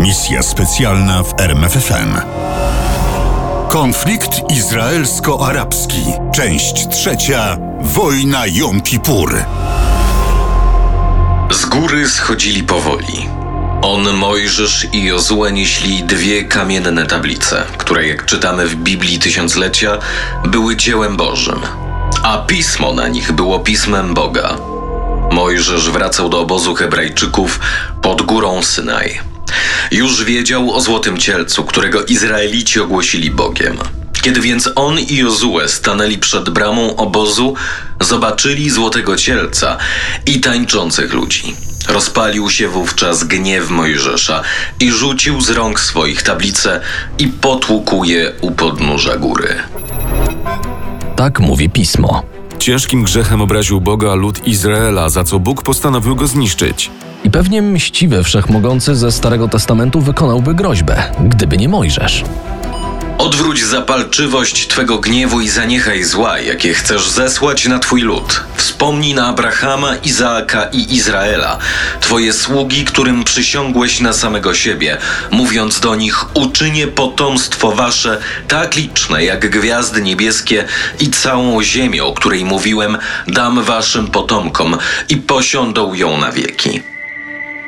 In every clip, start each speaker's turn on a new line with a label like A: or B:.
A: Misja specjalna w RMFFM. Konflikt izraelsko-arabski. Część trzecia. Wojna Jom Kippur.
B: Z góry schodzili powoli. On, Mojżesz i Jozue nieśli dwie kamienne tablice, które, jak czytamy w Biblii Tysiąclecia, były dziełem Bożym, a pismo na nich było pismem Boga. Mojżesz wracał do obozu Hebrajczyków pod górą Synaj. Już wiedział o złotym cielcu, którego Izraelici ogłosili Bogiem. Kiedy więc on i Jozue stanęli przed bramą obozu, zobaczyli złotego cielca i tańczących ludzi. Rozpalił się wówczas gniew Mojżesza i rzucił z rąk swoich tablice i potłukł je u podnóża góry.
C: Tak mówi pismo.
D: Ciężkim grzechem obraził Boga lud Izraela, za co Bóg postanowił go zniszczyć.
C: I pewnie mściwy wszechmogący ze Starego Testamentu wykonałby groźbę, gdyby nie Mojżesz.
B: Odwróć zapalczywość Twego gniewu i zaniechaj zła, jakie chcesz zesłać na Twój lud. Wspomnij na Abrahama, Izaaka i Izraela, Twoje sługi, którym przysiągłeś na samego siebie, mówiąc do nich: Uczynię potomstwo Wasze tak liczne jak gwiazdy niebieskie i całą ziemię, o której mówiłem, dam Waszym potomkom i posiądą ją na wieki.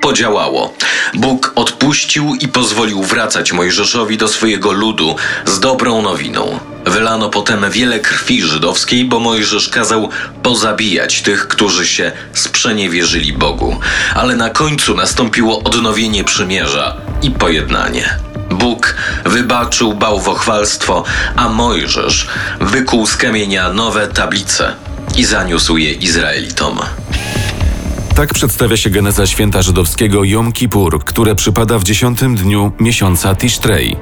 B: Podziałało. Bóg odpuścił i pozwolił wracać Mojżeszowi do swojego ludu z dobrą nowiną. Wylano potem wiele krwi żydowskiej, bo Mojżesz kazał pozabijać tych, którzy się sprzeniewierzyli Bogu. Ale na końcu nastąpiło odnowienie przymierza i pojednanie. Bóg wybaczył bałwochwalstwo, a Mojżesz wykuł z kamienia nowe tablice i zaniósł je Izraelitom.
D: Tak przedstawia się geneza święta żydowskiego Jom Kippur, które przypada w dziesiątym dniu miesiąca Tishrei.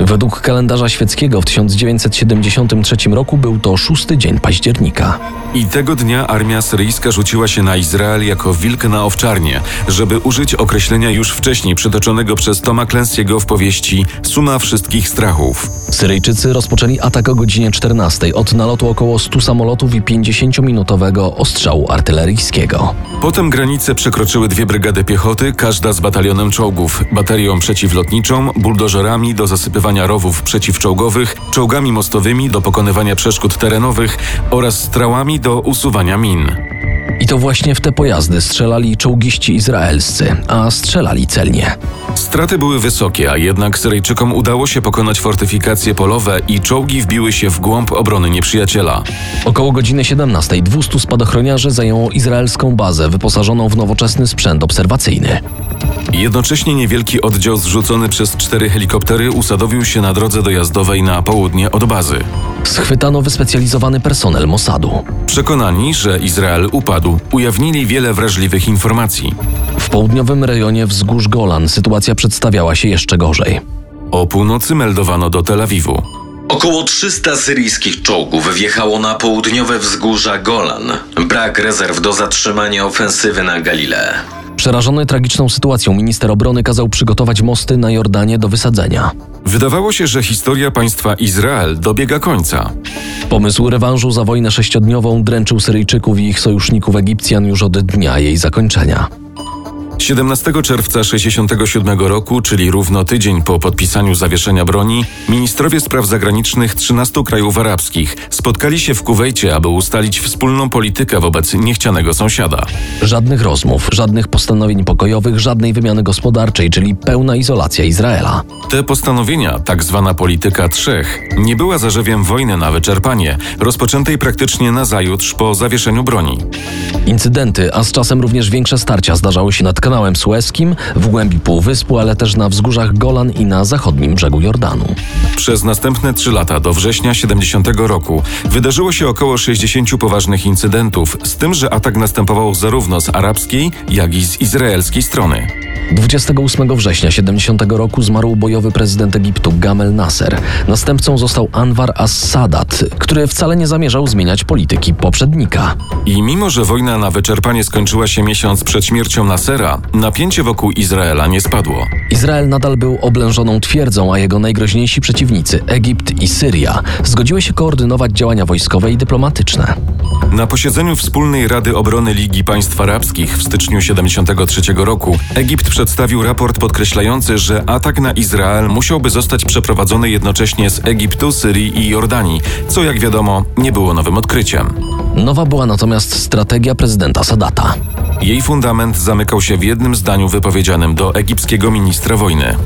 C: Według kalendarza świeckiego w 1973 roku był to szósty dzień października.
D: I tego dnia armia syryjska rzuciła się na Izrael jako wilk na owczarnie, żeby użyć określenia już wcześniej przytoczonego przez Toma Clancy'ego w powieści Suma wszystkich strachów.
C: Syryjczycy rozpoczęli atak o godzinie 14 od nalotu około 100 samolotów i 50-minutowego ostrzału artyleryjskiego.
D: Potem granice przekroczyły dwie brygady piechoty, każda z batalionem czołgów, baterią przeciwlotniczą, buldożerami do zasypywania rowów przeciwczołgowych, czołgami mostowymi do pokonywania przeszkód terenowych oraz strzałami do usuwania min.
C: I to właśnie w te pojazdy strzelali czołgiści izraelscy, a strzelali celnie.
D: Straty były wysokie, a jednak Syryjczykom udało się pokonać fortyfikacje polowe i czołgi wbiły się w głąb obrony nieprzyjaciela.
C: Około godziny 17 200 spadochroniarzy zajęło izraelską bazę wyposażoną w nowoczesny sprzęt obserwacyjny.
D: Jednocześnie niewielki oddział zrzucony przez cztery helikoptery usadowił się na drodze dojazdowej na południe od bazy.
C: Schwytano wyspecjalizowany personel Mossadu.
D: Przekonani, że Izrael upadł, ujawnili wiele wrażliwych informacji.
C: W południowym rejonie wzgórz Golan sytuacja przedstawiała się jeszcze gorzej.
D: O północy meldowano do Tel Awiwu.
B: Około 300 syryjskich czołgów wjechało na południowe wzgórza Golan. Brak rezerw do zatrzymania ofensywy na Galileę.
C: Przerażony tragiczną sytuacją, minister obrony kazał przygotować mosty na Jordanie do wysadzenia.
D: Wydawało się, że historia państwa Izrael dobiega końca.
C: Pomysł rewanżu za wojnę sześciodniową dręczył Syryjczyków i ich sojuszników Egipcjan już od dnia jej zakończenia.
D: 17 czerwca 67 roku, czyli równo tydzień po podpisaniu zawieszenia broni, ministrowie spraw zagranicznych 13 krajów arabskich spotkali się w Kuwejcie, aby ustalić wspólną politykę wobec niechcianego sąsiada.
C: Żadnych rozmów, żadnych postanowień pokojowych, żadnej wymiany gospodarczej, czyli pełna izolacja Izraela.
D: Te postanowienia, tak zwana polityka trzech, nie była zarzewiem wojny na wyczerpanie, rozpoczętej praktycznie nazajutrz po zawieszeniu broni.
C: Incydenty, a z czasem również większe starcia zdarzały się nad kanałem Suezkim, w głębi Półwyspu, ale też na wzgórzach Golan i na zachodnim brzegu Jordanu.
D: Przez następne trzy lata do września 70 roku wydarzyło się około 60 poważnych incydentów, z tym, że atak następował zarówno z arabskiej, jak i z izraelskiej strony.
C: 28 września 70 roku zmarł bojowy prezydent Egiptu Gamel Nasser. Następcą został Anwar as-Sadat, który wcale nie zamierzał zmieniać polityki poprzednika.
D: I mimo, że wojna na wyczerpanie skończyła się miesiąc przed śmiercią Nasera, napięcie wokół Izraela nie spadło.
C: Izrael nadal był oblężoną twierdzą, a jego najgroźniejsi przeciwnicy, Egipt i Syria, zgodziły się koordynować działania wojskowe i dyplomatyczne.
D: Na posiedzeniu Wspólnej Rady Obrony Ligi Państw Arabskich w styczniu 73 roku Egipt przedstawił raport podkreślający, że atak na Izrael musiałby zostać przeprowadzony jednocześnie z Egiptu, Syrii i Jordanii, co jak wiadomo nie było nowym odkryciem.
C: Nowa była natomiast strategia prezydenta Sadata.
D: Jej fundament zamykał się w jednym zdaniu wypowiedzianym do egipskiego ministra wojny.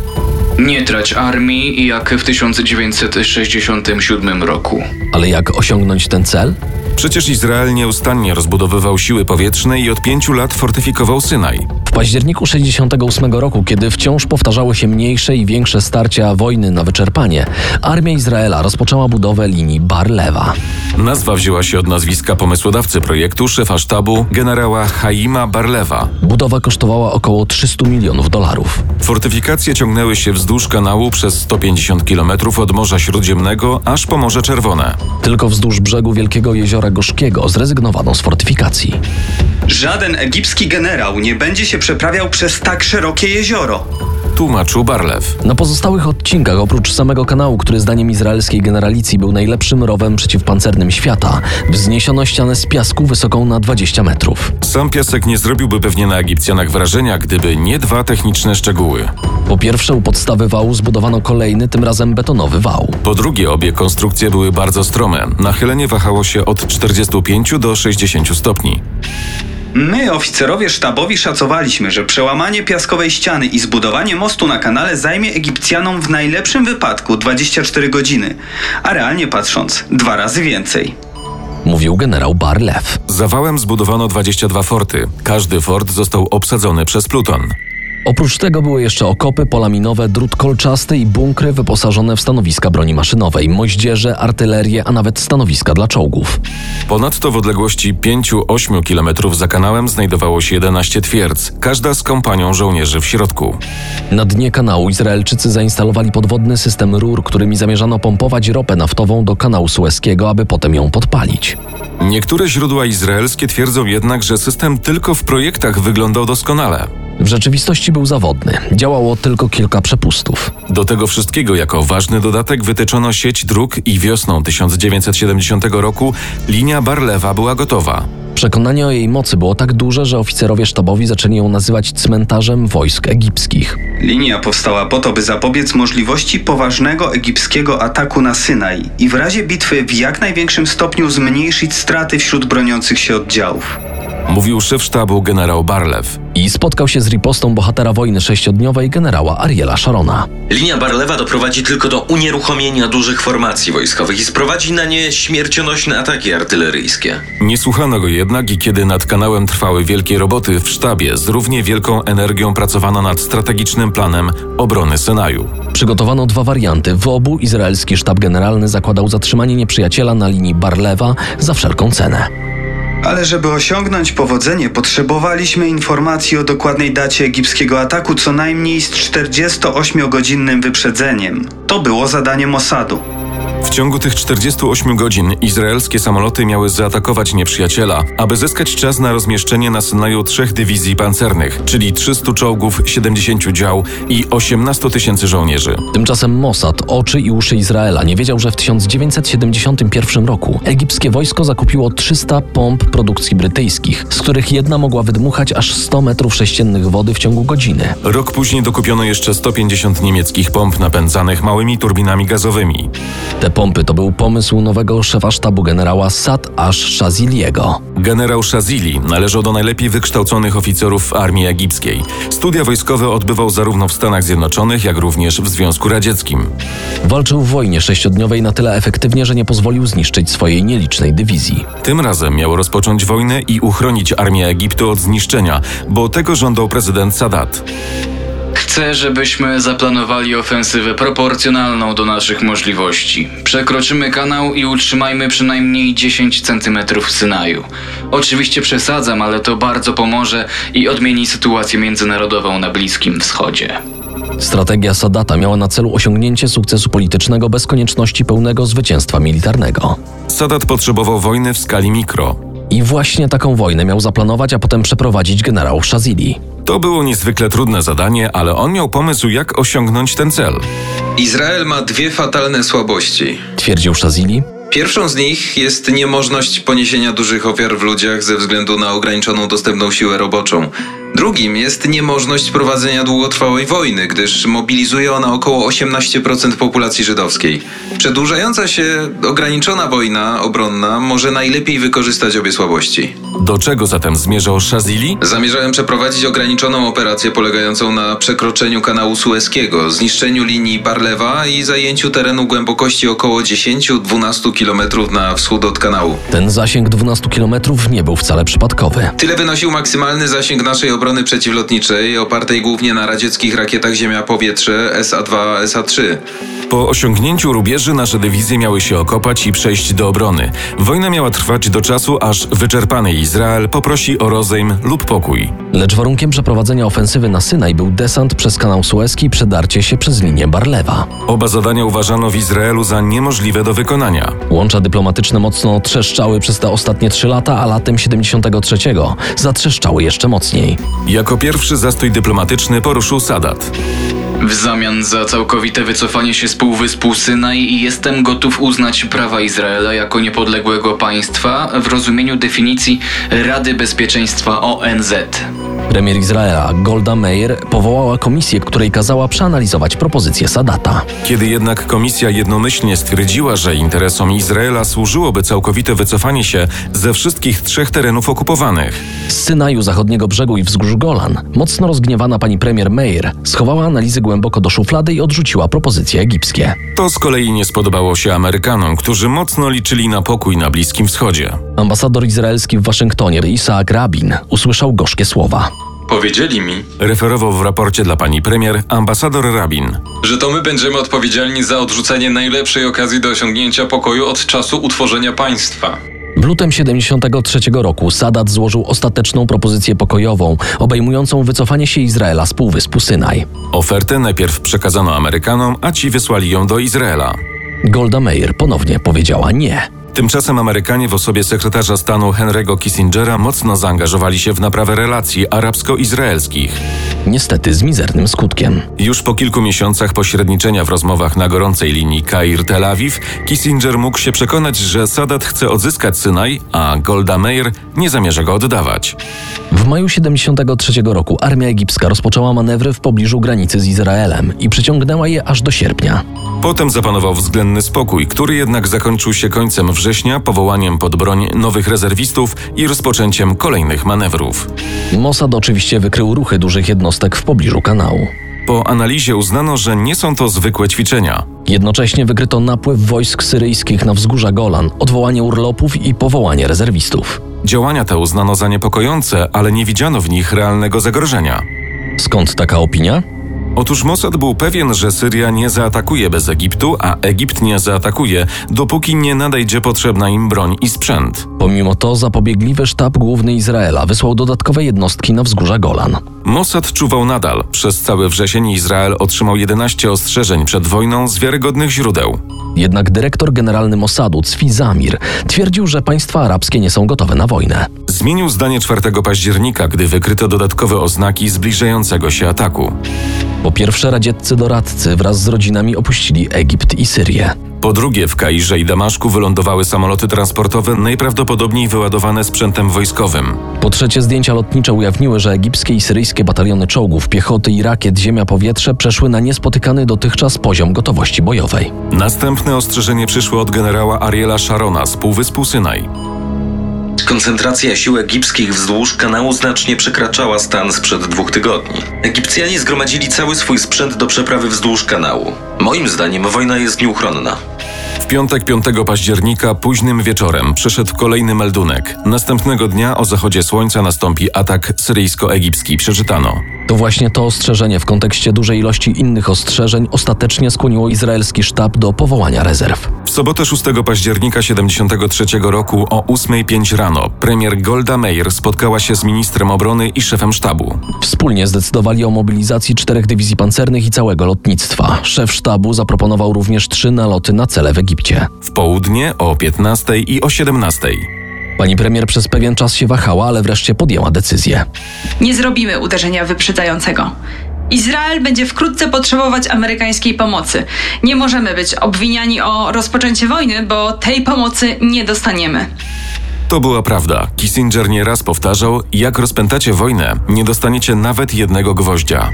E: Nie trać armii jak w 1967 roku.
C: Ale jak osiągnąć ten cel?
D: Przecież Izrael nieustannie rozbudowywał siły powietrzne i od pięciu lat fortyfikował Synaj.
C: W październiku 68 roku, kiedy wciąż powtarzały się mniejsze i większe starcia wojny na wyczerpanie, armia Izraela rozpoczęła budowę linii Barlewa.
D: Nazwa wzięła się od nazwiska pomysłodawcy projektu, szefa sztabu, generała Haima Barlewa.
C: Budowa kosztowała około 300 milionów dolarów.
D: Fortyfikacje ciągnęły się wzdłuż kanału przez 150 km od Morza Śródziemnego aż po Morze Czerwone.
C: Tylko wzdłuż brzegu Wielkiego Jeziora Gorzkiego zrezygnowano z fortyfikacji.
F: Żaden egipski generał nie będzie się przeprawiał przez tak szerokie jezioro.
D: Tłumaczył Barlew.
C: Na pozostałych odcinkach, oprócz samego kanału, który zdaniem izraelskiej generalicji był najlepszym rowem przeciwpancernym świata, wzniesiono ścianę z piasku wysoką na 20 metrów.
D: Sam piasek nie zrobiłby pewnie na Egipcjanach wrażenia, gdyby nie dwa techniczne szczegóły.
C: Po pierwsze, u podstawy wału zbudowano kolejny, tym razem betonowy wał.
D: Po drugie, obie konstrukcje były bardzo strome. Nachylenie wahało się od 45 do 60 stopni.
F: My, oficerowie sztabowi, szacowaliśmy, że przełamanie piaskowej ściany i zbudowanie mostu na kanale zajmie Egipcjanom w najlepszym wypadku 24 godziny, a realnie patrząc, dwa razy więcej.
C: Mówił generał Barlew.
D: Za wałem zbudowano 22 forty. Każdy fort został obsadzony przez pluton.
C: Oprócz tego były jeszcze okopy, pola minowe, drut kolczasty i bunkry wyposażone w stanowiska broni maszynowej, moździerze, artylerię, a nawet stanowiska dla czołgów.
D: Ponadto w odległości 5-8 km za kanałem znajdowało się 11 twierdz, każda z kompanią żołnierzy w środku.
C: Na dnie kanału Izraelczycy zainstalowali podwodny system rur, którymi zamierzano pompować ropę naftową do kanału Sueskiego, aby potem ją podpalić.
D: Niektóre źródła izraelskie twierdzą jednak, że system tylko w projektach wyglądał doskonale.
C: W rzeczywistości był zawodny. Działało tylko kilka przepustów.
D: Do tego wszystkiego jako ważny dodatek wytyczono sieć dróg i wiosną 1970 roku linia Barlewa była gotowa.
C: Przekonanie o jej mocy było tak duże, że oficerowie sztabowi zaczęli ją nazywać cmentarzem wojsk egipskich.
F: Linia powstała po to, by zapobiec możliwości poważnego egipskiego ataku na Synaj i w razie bitwy w jak największym stopniu zmniejszyć straty wśród broniących się oddziałów.
D: Mówił szef sztabu generał Barlew.
C: I spotkał się z ripostą bohatera wojny sześciodniowej generała Ariela Sharona.
B: Linia Barlewa doprowadzi tylko do unieruchomienia dużych formacji wojskowych i sprowadzi na nie śmiercionośne ataki artyleryjskie.
D: Nie słuchano go jednak i kiedy nad kanałem trwały wielkie roboty, w sztabie z równie wielką energią pracowano nad strategicznym planem obrony Synaju.
C: Przygotowano dwa warianty. W obu izraelski sztab generalny zakładał zatrzymanie nieprzyjaciela na linii Barlewa za wszelką cenę.
F: Ale żeby osiągnąć powodzenie, potrzebowaliśmy informacji o dokładnej dacie egipskiego ataku co najmniej z 48-godzinnym wyprzedzeniem. To było zadanie Mossadu.
D: W ciągu tych 48 godzin izraelskie samoloty miały zaatakować nieprzyjaciela, aby zyskać czas na rozmieszczenie na Synaju trzech dywizji pancernych, czyli 300 czołgów, 70 dział i 18 tysięcy żołnierzy.
C: Tymczasem Mossad, oczy i uszy Izraela, nie wiedział, że w 1971 roku egipskie wojsko zakupiło 300 pomp produkcji brytyjskich, z których jedna mogła wydmuchać aż 100 metrów sześciennych wody w ciągu godziny.
D: Rok później dokupiono jeszcze 150 niemieckich pomp napędzanych małymi turbinami gazowymi.
C: Te pompy to był pomysł nowego szefa sztabu generała Sad Ash-Shaziliego.
D: Generał Shazili należał do najlepiej wykształconych oficerów armii egipskiej. Studia wojskowe odbywał zarówno w Stanach Zjednoczonych, jak również w Związku Radzieckim.
C: Walczył w wojnie sześciodniowej na tyle efektywnie, że nie pozwolił zniszczyć swojej nielicznej dywizji.
D: Tym razem miał rozpocząć wojnę i uchronić armię Egiptu od zniszczenia, bo tego żądał prezydent Sadat.
E: Chcę, żebyśmy zaplanowali ofensywę proporcjonalną do naszych możliwości. Przekroczymy kanał i utrzymajmy przynajmniej 10 cm Synaju. Oczywiście przesadzam, ale to bardzo pomoże i odmieni sytuację międzynarodową na Bliskim Wschodzie.
C: Strategia Sadata miała na celu osiągnięcie sukcesu politycznego bez konieczności pełnego zwycięstwa militarnego.
D: Sadat potrzebował wojny w skali mikro.
C: I właśnie taką wojnę miał zaplanować, a potem przeprowadzić generał Shazili.
D: To było niezwykle trudne zadanie, ale on miał pomysł, jak osiągnąć ten cel.
G: Izrael ma dwie fatalne słabości.
C: Twierdził Shazili.
G: Pierwszą z nich jest niemożność poniesienia dużych ofiar w ludziach ze względu na ograniczoną dostępną siłę roboczą. Drugim jest niemożność prowadzenia długotrwałej wojny, gdyż mobilizuje ona około 18% populacji żydowskiej. Przedłużająca się ograniczona wojna obronna może najlepiej wykorzystać obie słabości.
D: Do czego zatem zmierzał Shazili?
G: Zamierzałem przeprowadzić ograniczoną operację polegającą na przekroczeniu kanału Sueskiego, zniszczeniu linii Barlewa i zajęciu terenu głębokości około 10-12 km na wschód od kanału.
C: Ten zasięg 12 km nie był wcale przypadkowy.
G: Tyle wynosił maksymalny zasięg naszej obrony przeciwlotniczej, opartej głównie na radzieckich rakietach Ziemia-Powietrze SA-2, SA-3.
D: Po osiągnięciu rubieży nasze dywizje miały się okopać i przejść do obrony. Wojna miała trwać do czasu, aż wyczerpany Izrael poprosi o rozejm lub pokój.
C: Lecz warunkiem przeprowadzenia ofensywy na Synaj był desant przez kanał Suezki i przedarcie się przez linię Barlewa.
D: Oba zadania uważano w Izraelu za niemożliwe do wykonania.
C: Łącza dyplomatyczne mocno trzeszczały przez te ostatnie trzy lata, a latem 73 zatrzeszczały jeszcze mocniej.
D: Jako pierwszy zastój dyplomatyczny poruszył Sadat.
E: W zamian za całkowite wycofanie się z Półwyspu Synaj jestem gotów uznać prawa Izraela jako niepodległego państwa w rozumieniu definicji Rady Bezpieczeństwa ONZ.
C: Premier Izraela Golda Meir powołała komisję, której kazała przeanalizować propozycję Sadata.
D: Kiedy jednak komisja jednomyślnie stwierdziła, że interesom Izraela służyłoby całkowite wycofanie się ze wszystkich trzech terenów okupowanych,
C: Z Synaju, zachodniego brzegu i wzgórz Golan, mocno rozgniewana pani premier Meir schowała analizy głęboko do szuflady i odrzuciła propozycje egipskie.
D: to z kolei nie spodobało się Amerykanom, którzy mocno liczyli na pokój na Bliskim Wschodzie.
C: Ambasador izraelski w Waszyngtonie, Isaac Rabin, usłyszał gorzkie słowa.
H: Powiedzieli mi,
D: Referował w raporcie dla pani premier ambasador Rabin.
H: że to my będziemy odpowiedzialni za odrzucenie najlepszej okazji do osiągnięcia pokoju od czasu utworzenia państwa.
C: W lutem 73 roku Sadat złożył ostateczną propozycję pokojową, obejmującą wycofanie się Izraela z Półwyspu Synaj.
D: Ofertę najpierw przekazano Amerykanom, a ci wysłali ją do Izraela.
C: Golda Meir ponownie powiedziała nie.
D: Tymczasem Amerykanie w osobie sekretarza stanu Henry'ego Kissingera mocno zaangażowali się w naprawę relacji arabsko-izraelskich.
C: Niestety z mizernym skutkiem.
D: Już po kilku miesiącach pośredniczenia w rozmowach na gorącej linii Kair-Tel Awiw, Kissinger mógł się przekonać, że Sadat chce odzyskać Synaj, a Golda Meir nie zamierza go oddawać.
C: W maju 73 roku armia egipska rozpoczęła manewry w pobliżu granicy z Izraelem i przyciągnęła je aż do sierpnia.
D: Potem zapanował względny spokój, który jednak zakończył się końcem września, powołaniem pod broń nowych rezerwistów i rozpoczęciem kolejnych manewrów.
C: Mossad oczywiście wykrył ruchy dużych jednostek w pobliżu kanału.
D: Po analizie uznano, że nie są to zwykłe ćwiczenia.
C: Jednocześnie wykryto napływ wojsk syryjskich na wzgórza Golan, odwołanie urlopów i powołanie rezerwistów.
D: Działania te uznano za niepokojące, ale nie widziano w nich realnego zagrożenia.
C: Skąd taka opinia?
D: Otóż Mossad był pewien, że Syria nie zaatakuje bez Egiptu, a Egipt nie zaatakuje, dopóki nie nadejdzie potrzebna im broń i sprzęt.
C: Pomimo to zapobiegliwy sztab główny Izraela wysłał dodatkowe jednostki na wzgórza Golan.
D: Mossad czuwał nadal. Przez cały wrzesień Izrael otrzymał 11 ostrzeżeń przed wojną z wiarygodnych źródeł.
C: Jednak dyrektor generalny Mossadu Cwi Zamir twierdził, że państwa arabskie nie są gotowe na wojnę.
D: Zmienił zdanie 4 października, gdy wykryto dodatkowe oznaki zbliżającego się ataku.
C: Po pierwsze, radzieccy doradcy wraz z rodzinami opuścili Egipt i Syrię.
D: Po drugie, w Kairze i Damaszku wylądowały samoloty transportowe, najprawdopodobniej wyładowane sprzętem wojskowym.
C: Po trzecie, zdjęcia lotnicze ujawniły, że egipskie i syryjskie bataliony czołgów, piechoty i rakiet ziemia-powietrze przeszły na niespotykany dotychczas poziom gotowości bojowej.
D: Ostrzeżenie przyszło od generała Ariela Sharona z Półwyspu Synaj.
B: Koncentracja sił egipskich wzdłuż kanału znacznie przekraczała stan sprzed dwóch tygodni. Egipcjanie zgromadzili cały swój sprzęt do przeprawy wzdłuż kanału. Moim zdaniem wojna jest nieuchronna.
D: W piątek 5 października późnym wieczorem przyszedł kolejny meldunek. Następnego dnia o zachodzie słońca nastąpi atak syryjsko-egipski, przeczytano.
C: To właśnie to ostrzeżenie w kontekście dużej ilości innych ostrzeżeń ostatecznie skłoniło izraelski sztab do powołania rezerw.
D: W sobotę 6 października 73 roku o 8.05 rano premier Golda Meir spotkała się z ministrem obrony i szefem sztabu.
C: Wspólnie zdecydowali o mobilizacji czterech dywizji pancernych i całego lotnictwa. Szef sztabu zaproponował również trzy naloty na cele w Egipcie.
D: W południe o 15 i o 17.
C: Pani premier przez pewien czas się wahała, ale wreszcie podjęła decyzję.
I: Nie zrobimy uderzenia wyprzedzającego. Izrael będzie wkrótce potrzebować amerykańskiej pomocy. Nie możemy być obwiniani o rozpoczęcie wojny, bo tej pomocy nie dostaniemy.
D: To była prawda. Kissinger nieraz powtarzał, jak rozpętacie wojnę, nie dostaniecie nawet jednego gwoździa.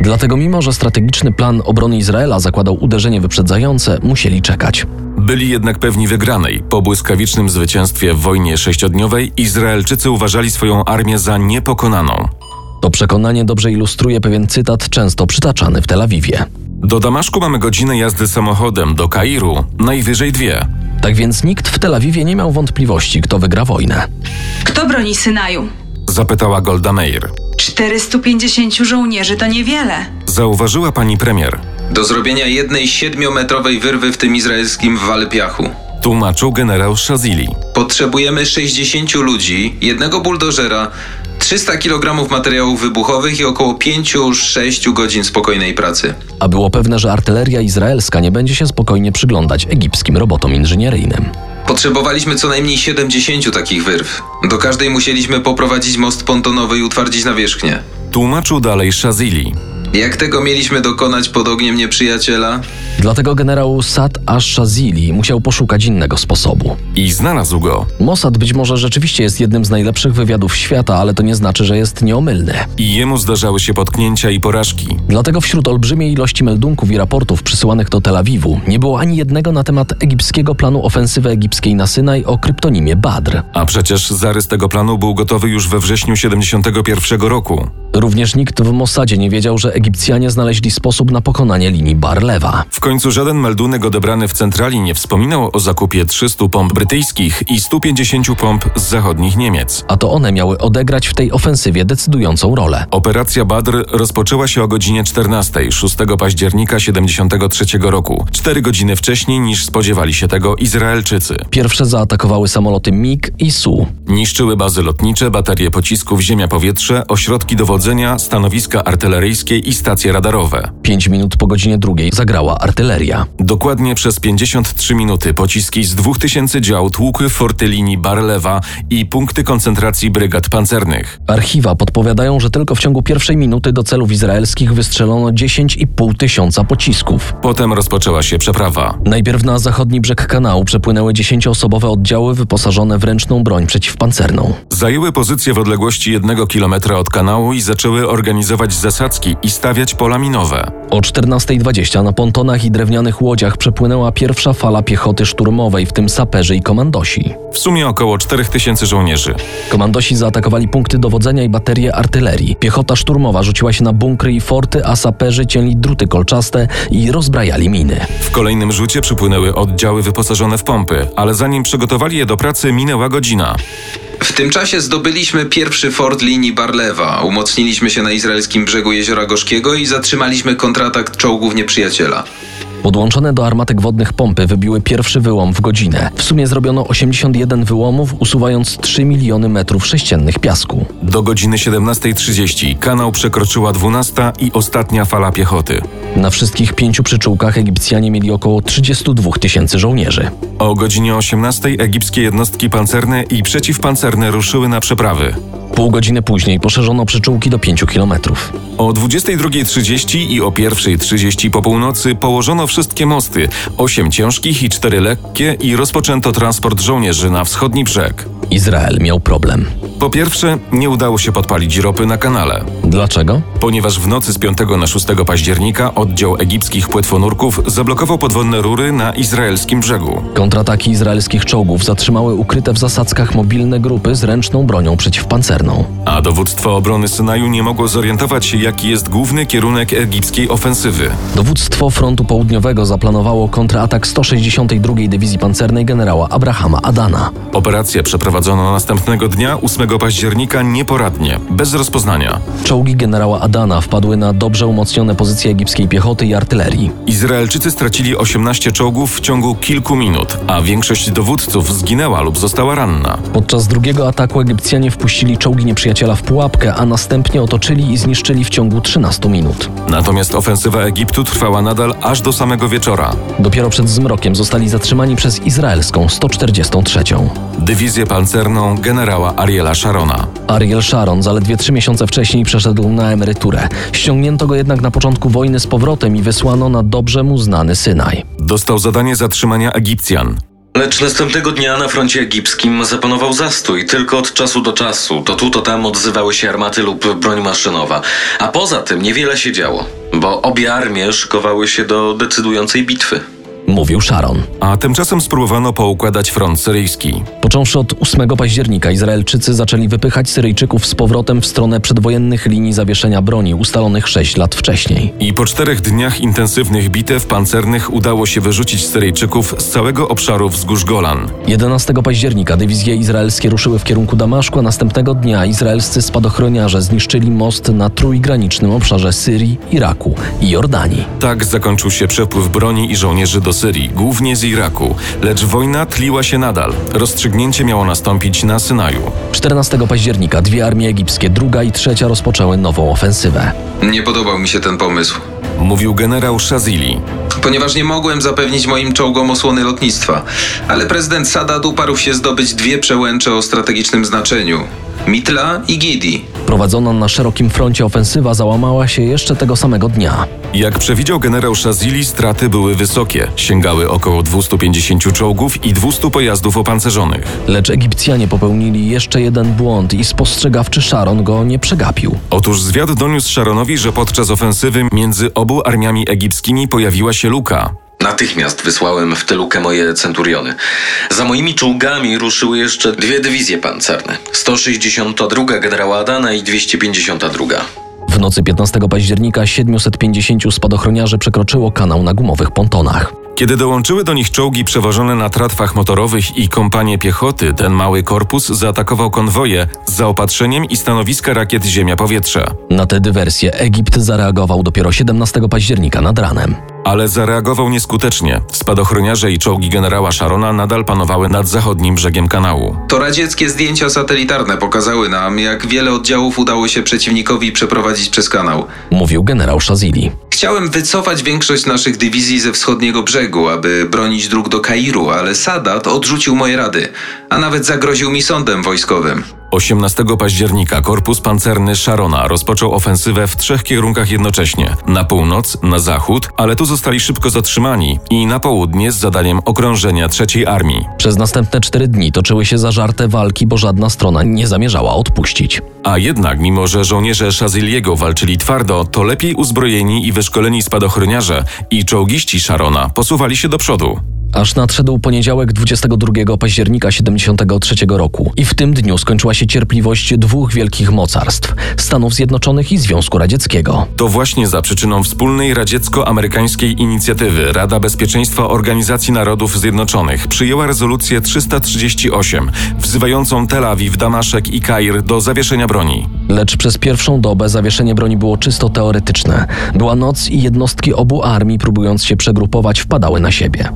C: Dlatego mimo, że strategiczny plan obrony Izraela zakładał uderzenie wyprzedzające, musieli czekać.
D: Byli jednak pewni wygranej. Po błyskawicznym zwycięstwie w wojnie sześciodniowej Izraelczycy uważali swoją armię za niepokonaną.
C: To przekonanie dobrze ilustruje pewien cytat często przytaczany w Tel Awiwie.
D: Do Damaszku mamy godzinę jazdy samochodem, do Kairu najwyżej dwie.
C: Tak więc nikt w Tel Awiwie nie miał wątpliwości, kto wygra wojnę.
I: Kto broni Synaju?
D: Zapytała Golda Meir.
I: 450 żołnierzy to niewiele.
D: Zauważyła pani premier.
G: Do zrobienia jednej siedmiometrowej wyrwy w tym izraelskim wale piachu.
D: Tłumaczył generał Shazili.
G: Potrzebujemy 60 ludzi, jednego buldożera, 300 kg materiałów wybuchowych i około 5-6 godzin spokojnej pracy.
C: A było pewne, że artyleria izraelska nie będzie się spokojnie przyglądać egipskim robotom inżynieryjnym.
G: Potrzebowaliśmy co najmniej 70 takich wyrw. Do każdej musieliśmy poprowadzić most pontonowy i utwardzić nawierzchnię.
D: Tłumaczył dalej Shazili.
G: Jak tego mieliśmy dokonać pod ogniem nieprzyjaciela?
C: Dlatego generał Sad ash-Shazili musiał poszukać innego sposobu.
D: I znalazł go.
C: Mossad być może rzeczywiście jest jednym z najlepszych wywiadów świata, ale to nie znaczy, że jest nieomylny.
D: I jemu zdarzały się potknięcia i porażki.
C: Dlatego wśród olbrzymiej ilości meldunków i raportów przysyłanych do Tel Awiwu nie było ani jednego na temat egipskiego planu ofensywy egipskiej na Synaj o kryptonimie Badr.
D: A przecież zarys tego planu był gotowy już we wrześniu 71 roku.
C: Również nikt w Mossadzie nie wiedział, że Egipcjanie znaleźli sposób na pokonanie linii Barlewa.
D: W końcu żaden meldunek odebrany w centrali nie wspominał o zakupie 300 pomp brytyjskich i 150 pomp z zachodnich Niemiec.
C: A to one miały odegrać w tej ofensywie decydującą rolę.
D: Operacja Badr rozpoczęła się o godzinie 14 6 października 73 roku, cztery godziny wcześniej niż spodziewali się tego Izraelczycy.
C: Pierwsze zaatakowały samoloty MiG i Su.
D: Niszczyły bazy lotnicze, baterie pocisków ziemia-powietrze, ośrodki dowodzenia, stanowiska artyleryjskie i stacje radarowe.
C: Pięć minut po godzinie drugiej zagrała artyleria.
D: Dokładnie przez 53 minuty pociski z 2000 dział tłukły forty linii Barlewa i punkty koncentracji brygad pancernych.
C: Archiwa podpowiadają, że tylko w ciągu pierwszej minuty do celów izraelskich wystrzelono 10,5 tysiąca pocisków.
D: Potem rozpoczęła się przeprawa.
C: Najpierw na zachodni brzeg kanału przepłynęły dziesięcioosobowe oddziały wyposażone w ręczną broń przeciwpancerną.
D: Zajęły pozycje w odległości jednego kilometra od kanału i zaczęły organizować zasadzki i stawiać pola minowe.
C: O 14.20 na pontonach i drewnianych łodziach przepłynęła pierwsza fala piechoty szturmowej, w tym saperzy i komandosi.
D: W sumie około 4000 żołnierzy.
C: Komandosi zaatakowali punkty dowodzenia i baterie artylerii. Piechota szturmowa rzuciła się na bunkry i forty, a saperzy cięli druty kolczaste i rozbrajali miny.
D: W kolejnym rzucie przypłynęły oddziały wyposażone w pompy, ale zanim przygotowali je do pracy, minęła godzina.
G: W tym czasie zdobyliśmy pierwszy fort linii Barlewa, umocniliśmy się na izraelskim brzegu Jeziora Gorzkiego i zatrzymaliśmy kontratak czołgów nieprzyjaciela.
C: Podłączone do armatek wodnych pompy wybiły pierwszy wyłom w godzinę. W sumie zrobiono 81 wyłomów, usuwając 3 miliony metrów sześciennych piasku.
D: Do godziny 17.30 kanał przekroczyła 12 i ostatnia fala piechoty.
C: Na wszystkich pięciu przyczółkach Egipcjanie mieli około 32 tysięcy żołnierzy.
D: O godzinie 18 egipskie jednostki pancerne i przeciwpancerne ruszyły na przeprawy.
C: Pół godziny później poszerzono przyczółki do 5 kilometrów.
D: O 22.30 i o 1.30 po północy położono wszystkie mosty, 8 ciężkich i 4 lekkie i rozpoczęto transport żołnierzy na wschodni brzeg.
C: Izrael miał problem.
D: Po pierwsze, nie udało się podpalić ropy na kanale,
C: Dlaczego?
D: ponieważ w nocy z 5 na 6 października oddział egipskich płetwonurków zablokował podwodne rury na izraelskim brzegu.
C: Kontrataki izraelskich czołgów zatrzymały ukryte w zasadzkach mobilne grupy z ręczną bronią przeciwpancerną.
D: A dowództwo obrony Synaju nie mogło zorientować się, jaki jest główny kierunek egipskiej ofensywy.
C: Dowództwo frontu południowego zaplanowało kontratak 162 Dywizji Pancernej generała Abrahama Adana.
D: Operacja przeprowadzono następnego dnia, 8 października, nieporadnie, bez rozpoznania.
C: Czołgi generała Adana wpadły na dobrze umocnione pozycje egipskiej piechoty i artylerii.
D: Izraelczycy stracili 18 czołgów w ciągu kilku minut, a większość dowódców zginęła lub została ranna.
C: Podczas drugiego ataku Egipcjanie wpuścili czołgi nieprzyjaciela w pułapkę, a następnie otoczyli i zniszczyli w ciągu 13 minut.
D: Natomiast ofensywa Egiptu trwała nadal aż do samego wieczora.
C: Dopiero przed zmrokiem zostali zatrzymani przez izraelską 143.
D: Dywizję pancerną generała Ariela Sharona.
C: Ariel Sharon zaledwie trzy miesiące wcześniej przeszedł na emeryturę. Ściągnięto go jednak na początku wojny z powrotem i wysłano na dobrze mu znany Synaj.
D: Dostał zadanie zatrzymania Egipcjan.
B: Lecz następnego dnia na froncie egipskim zapanował zastój. Tylko od czasu do czasu, to tu, to tam odzywały się armaty lub broń maszynowa. A poza tym niewiele się działo, bo obie armie szykowały się do decydującej bitwy.
C: Mówił Sharon.
D: A tymczasem spróbowano poukładać front syryjski.
C: Począwszy od 8 października Izraelczycy zaczęli wypychać Syryjczyków z powrotem w stronę przedwojennych linii zawieszenia broni ustalonych 6 lat wcześniej.
D: I po czterech dniach intensywnych bitew pancernych udało się wyrzucić Syryjczyków z całego obszaru wzgórz Golan.
C: 11 października dywizje izraelskie ruszyły w kierunku Damaszku, a następnego dnia izraelscy spadochroniarze zniszczyli most na trójgranicznym obszarze Syrii, Iraku i Jordanii.
D: Tak zakończył się przepływ broni i żołnierzy do Syrii, głównie z Iraku, lecz wojna tliła się nadal. Rozstrzygnięcie miało nastąpić na Synaju.
C: 14 października dwie armie egipskie, druga i trzecia rozpoczęły nową ofensywę.
G: Nie podobał mi się ten pomysł.
D: Mówił generał Shazili.
G: Ponieważ nie mogłem zapewnić moim czołgom osłony lotnictwa. Ale prezydent Sadat uparł się zdobyć dwie przełęcze o strategicznym znaczeniu. Mitla i Gidi.
C: Prowadzona na szerokim froncie ofensywa załamała się jeszcze tego samego dnia.
D: Jak przewidział generał Shazili, straty były wysokie. Sięgały około 250 czołgów i 200 pojazdów opancerzonych.
C: Lecz Egipcjanie popełnili jeszcze jeden błąd i spostrzegawczy Sharon go nie przegapił.
D: Otóż zwiad doniósł Sharonowi, że podczas ofensywy między obu armiami egipskimi pojawiła się luka.
B: Natychmiast wysłałem w tę lukę moje centuriony. Za moimi czołgami ruszyły jeszcze dwie dywizje pancerne. 162 generała Adana i 252.
C: W nocy 15 października 750 spadochroniarzy przekroczyło kanał na gumowych pontonach.
D: Kiedy dołączyły do nich czołgi przewożone na tratwach motorowych i kompanie piechoty, ten mały korpus zaatakował konwoje z zaopatrzeniem i stanowiska rakiet ziemia-powietrze.
C: Na tę dywersję Egipt zareagował dopiero 17 października nad ranem.
D: Ale zareagował nieskutecznie. Spadochroniarze i czołgi generała Sharona nadal panowały nad zachodnim brzegiem kanału.
G: To radzieckie zdjęcia satelitarne pokazały nam, jak wiele oddziałów udało się przeciwnikowi przeprowadzić przez kanał.
C: Mówił generał Shazili.
G: Chciałem wycofać większość naszych dywizji ze wschodniego brzegu, aby bronić dróg do Kairu, ale Sadat odrzucił moje rady, a nawet zagroził mi sądem wojskowym.
D: 18 października korpus pancerny Sharona rozpoczął ofensywę w trzech kierunkach jednocześnie: na północ, na zachód, ale tu zostali szybko zatrzymani i na południe z zadaniem okrążenia trzeciej armii.
C: Przez następne cztery dni toczyły się zażarte walki, bo żadna strona nie zamierzała odpuścić.
D: A jednak, mimo że żołnierze Shaziliego walczyli twardo, to lepiej uzbrojeni i wyszkoleni spadochroniarze i czołgiści Sharona posuwali się do przodu.
C: Aż nadszedł poniedziałek 22 października 73 roku i w tym dniu skończyła się cierpliwość dwóch wielkich mocarstw Stanów Zjednoczonych i Związku Radzieckiego.
D: To właśnie za przyczyną wspólnej radziecko-amerykańskiej inicjatywy Rada Bezpieczeństwa Organizacji Narodów Zjednoczonych przyjęła rezolucję 338 wzywającą Tel Awiw, Damaszek i Kair do zawieszenia broni.
C: Lecz przez pierwszą dobę zawieszenie broni było czysto teoretyczne. Była noc i jednostki obu armii, próbując się przegrupować, wpadały na siebie.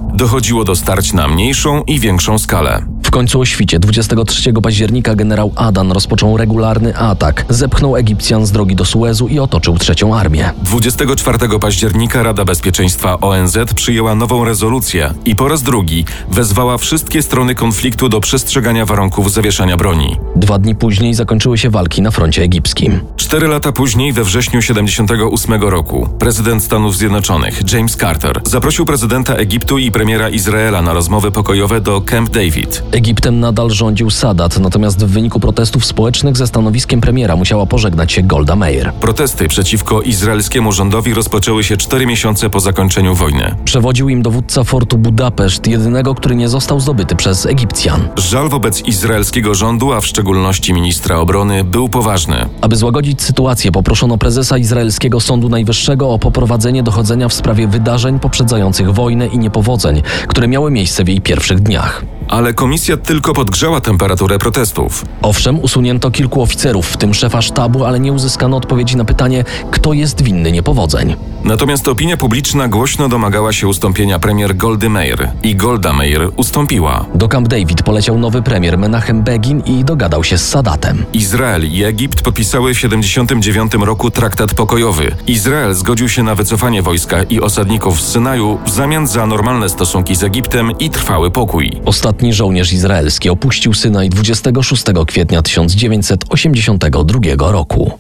D: Dochodziło do starć na mniejszą i większą skalę.
C: W końcu o świcie 23 października generał Adan rozpoczął regularny atak, zepchnął Egipcjan z drogi do Suezu i otoczył trzecią armię.
D: 24 października Rada Bezpieczeństwa ONZ przyjęła nową rezolucję i po raz drugi wezwała wszystkie strony konfliktu do przestrzegania warunków zawieszania broni.
C: Dwa dni później zakończyły się walki na froncie egipskim.
D: Cztery lata później, we wrześniu 78 roku, prezydent Stanów Zjednoczonych James Carter zaprosił prezydenta Egiptu i premiera Izraela na rozmowy pokojowe do Camp David.
C: Egiptem nadal rządził Sadat, natomiast w wyniku protestów społecznych ze stanowiskiem premiera musiała pożegnać się Golda Meir.
D: Protesty przeciwko izraelskiemu rządowi rozpoczęły się cztery miesiące po zakończeniu wojny.
C: Przewodził im dowódca fortu Budapeszt, jedynego, który nie został zdobyty przez Egipcjan.
D: Żal wobec izraelskiego rządu, a w szczególności ministra obrony, był poważny.
C: Aby złagodzić sytuację, poproszono prezesa izraelskiego Sądu Najwyższego o poprowadzenie dochodzenia w sprawie wydarzeń poprzedzających wojnę i niepowodzeń, które miały miejsce w jej pierwszych dniach.
D: Ale komisja tylko podgrzała temperaturę protestów.
C: Owszem, usunięto kilku oficerów, w tym szefa sztabu, ale nie uzyskano odpowiedzi na pytanie, kto jest winny niepowodzeń.
D: Natomiast opinia publiczna głośno domagała się ustąpienia premier Goldy Meir i Golda Meir ustąpiła.
C: Do Camp David poleciał nowy premier Menachem Begin i dogadał się z Sadatem.
D: Izrael i Egipt podpisały w 79 roku traktat pokojowy. Izrael zgodził się na wycofanie wojska i osadników z Synaju w zamian za normalne stosunki z Egiptem i trwały pokój.
C: Ostatni ostatni żołnierz izraelski opuścił Synaj 26 kwietnia 1982 roku.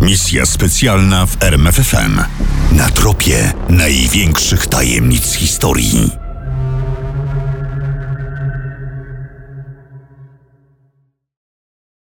A: Misja specjalna w RMFFM. Na tropie największych tajemnic historii.